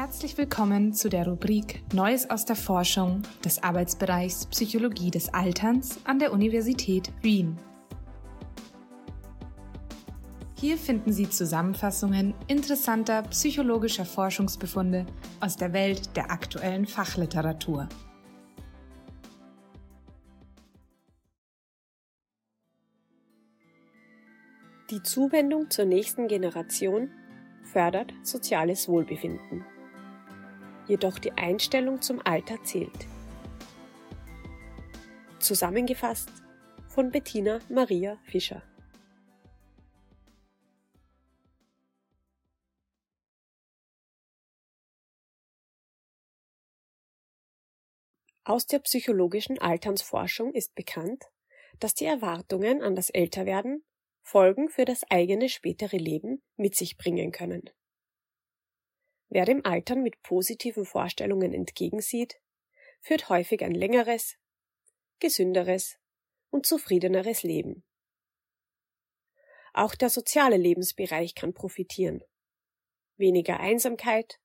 Herzlich willkommen zu der Rubrik Neues aus der Forschung des Arbeitsbereichs Psychologie des Alterns an der Universität Wien. Hier finden Sie Zusammenfassungen interessanter psychologischer Forschungsbefunde aus der Welt der aktuellen Fachliteratur. Die Zuwendung zur nächsten Generation fördert soziales Wohlbefinden. Jedoch die Einstellung zum Alter zählt. Zusammengefasst von Bettina Maria Fischer. Aus der psychologischen Alternsforschung ist bekannt, dass die Erwartungen an das Älterwerden Folgen für das eigene spätere Leben mit sich bringen können. Wer dem Altern mit positiven Vorstellungen entgegensieht, führt häufig ein längeres, gesünderes und zufriedeneres Leben. Auch der soziale Lebensbereich kann profitieren. Weniger Einsamkeit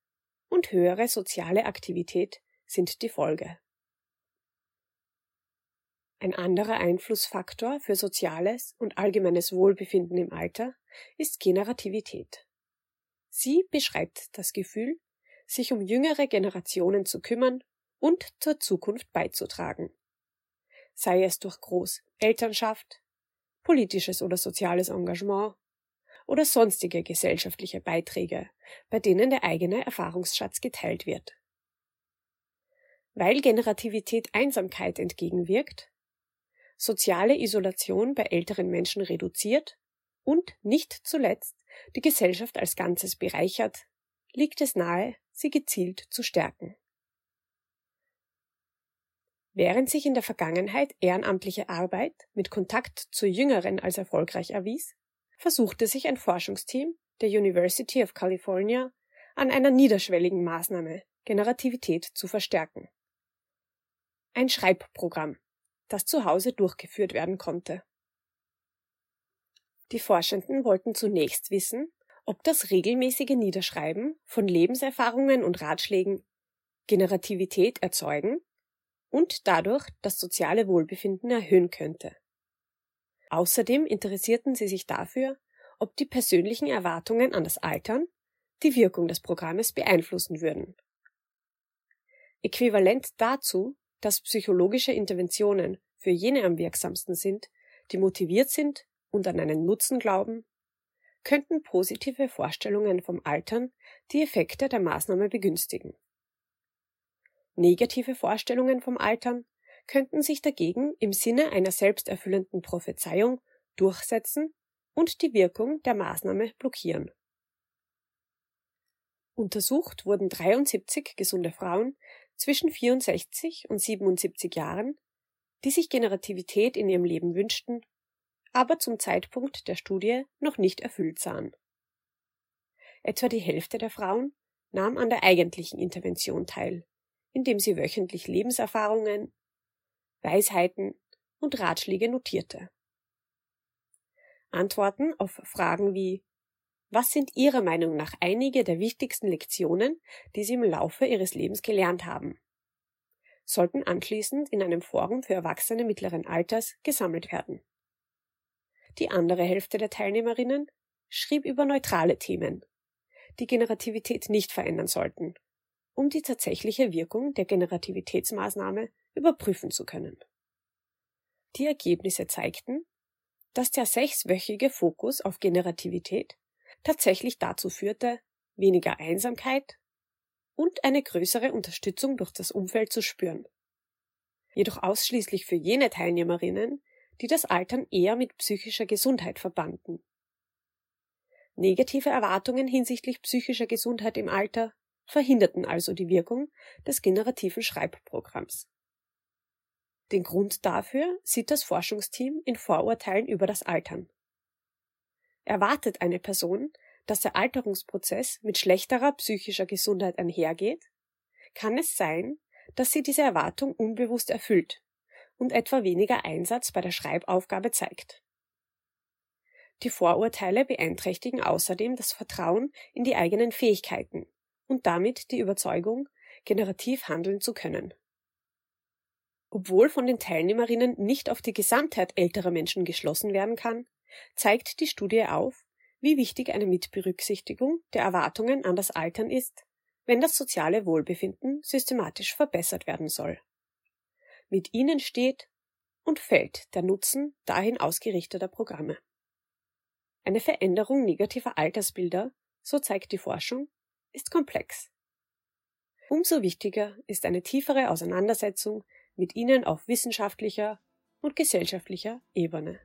und höhere soziale Aktivität sind die Folge. Ein anderer Einflussfaktor für soziales und allgemeines Wohlbefinden im Alter ist Generativität. Sie beschreibt das Gefühl, sich um jüngere Generationen zu kümmern und zur Zukunft beizutragen. Sei es durch Großelternschaft, politisches oder soziales Engagement oder sonstige gesellschaftliche Beiträge, bei denen der eigene Erfahrungsschatz geteilt wird. Weil Generativität Einsamkeit entgegenwirkt, soziale Isolation bei älteren Menschen reduziert und nicht zuletzt die Gesellschaft als Ganzes bereichert, liegt es nahe, sie gezielt zu stärken. Während sich in der Vergangenheit ehrenamtliche Arbeit mit Kontakt zu Jüngeren als erfolgreich erwies, versuchte sich ein Forschungsteam der University of California an einer niederschwelligen Maßnahme Generativität zu verstärken. Ein Schreibprogramm das zu Hause durchgeführt werden konnte. Die Forschenden wollten zunächst wissen, ob das regelmäßige Niederschreiben von Lebenserfahrungen und Ratschlägen Generativität erzeugen und dadurch das soziale Wohlbefinden erhöhen könnte. Außerdem interessierten sie sich dafür, ob die persönlichen Erwartungen an das Altern die Wirkung des Programmes beeinflussen würden. Äquivalent dazu dass psychologische Interventionen für jene am wirksamsten sind, die motiviert sind und an einen Nutzen glauben, könnten positive Vorstellungen vom Altern die Effekte der Maßnahme begünstigen. Negative Vorstellungen vom Altern könnten sich dagegen im Sinne einer selbsterfüllenden Prophezeiung durchsetzen und die Wirkung der Maßnahme blockieren. Untersucht wurden 73 gesunde Frauen zwischen 64 und 77 Jahren, die sich Generativität in ihrem Leben wünschten, aber zum Zeitpunkt der Studie noch nicht erfüllt sahen. Etwa die Hälfte der Frauen nahm an der eigentlichen Intervention teil, indem sie wöchentlich Lebenserfahrungen, Weisheiten und Ratschläge notierte. Antworten auf Fragen wie was sind Ihrer Meinung nach einige der wichtigsten Lektionen, die Sie im Laufe Ihres Lebens gelernt haben? Sollten anschließend in einem Forum für Erwachsene mittleren Alters gesammelt werden. Die andere Hälfte der Teilnehmerinnen schrieb über neutrale Themen, die Generativität nicht verändern sollten, um die tatsächliche Wirkung der Generativitätsmaßnahme überprüfen zu können. Die Ergebnisse zeigten, dass der sechswöchige Fokus auf Generativität tatsächlich dazu führte, weniger Einsamkeit und eine größere Unterstützung durch das Umfeld zu spüren. Jedoch ausschließlich für jene Teilnehmerinnen, die das Altern eher mit psychischer Gesundheit verbanden. Negative Erwartungen hinsichtlich psychischer Gesundheit im Alter verhinderten also die Wirkung des generativen Schreibprogramms. Den Grund dafür sieht das Forschungsteam in Vorurteilen über das Altern. Erwartet eine Person, dass der Alterungsprozess mit schlechterer psychischer Gesundheit einhergeht, kann es sein, dass sie diese Erwartung unbewusst erfüllt und etwa weniger Einsatz bei der Schreibaufgabe zeigt. Die Vorurteile beeinträchtigen außerdem das Vertrauen in die eigenen Fähigkeiten und damit die Überzeugung, generativ handeln zu können. Obwohl von den Teilnehmerinnen nicht auf die Gesamtheit älterer Menschen geschlossen werden kann, zeigt die Studie auf, wie wichtig eine Mitberücksichtigung der Erwartungen an das Altern ist, wenn das soziale Wohlbefinden systematisch verbessert werden soll. Mit ihnen steht und fällt der Nutzen dahin ausgerichteter Programme. Eine Veränderung negativer Altersbilder, so zeigt die Forschung, ist komplex. Umso wichtiger ist eine tiefere Auseinandersetzung mit ihnen auf wissenschaftlicher und gesellschaftlicher Ebene.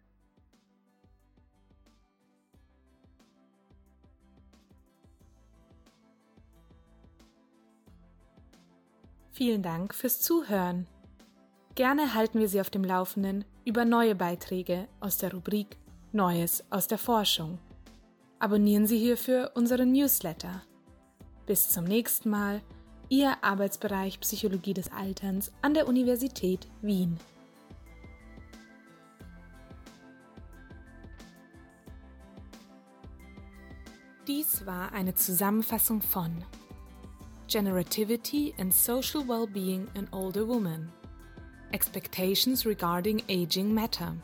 Vielen Dank fürs Zuhören. Gerne halten wir Sie auf dem Laufenden über neue Beiträge aus der Rubrik Neues aus der Forschung. Abonnieren Sie hierfür unseren Newsletter. Bis zum nächsten Mal, Ihr Arbeitsbereich Psychologie des Alterns an der Universität Wien. Dies war eine Zusammenfassung von Generativity and Social Well-Being in Older Women. Expectations Regarding Aging Matter.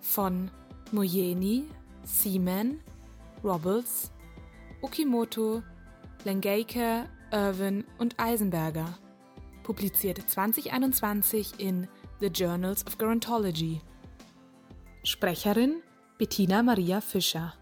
Von Moyeni, Seaman, Robles, Ukimoto, Lengeike, Irwin und Eisenberger. Publiziert 2021 in The Journals of Gerontology. Sprecherin Bettina Maria Fischer.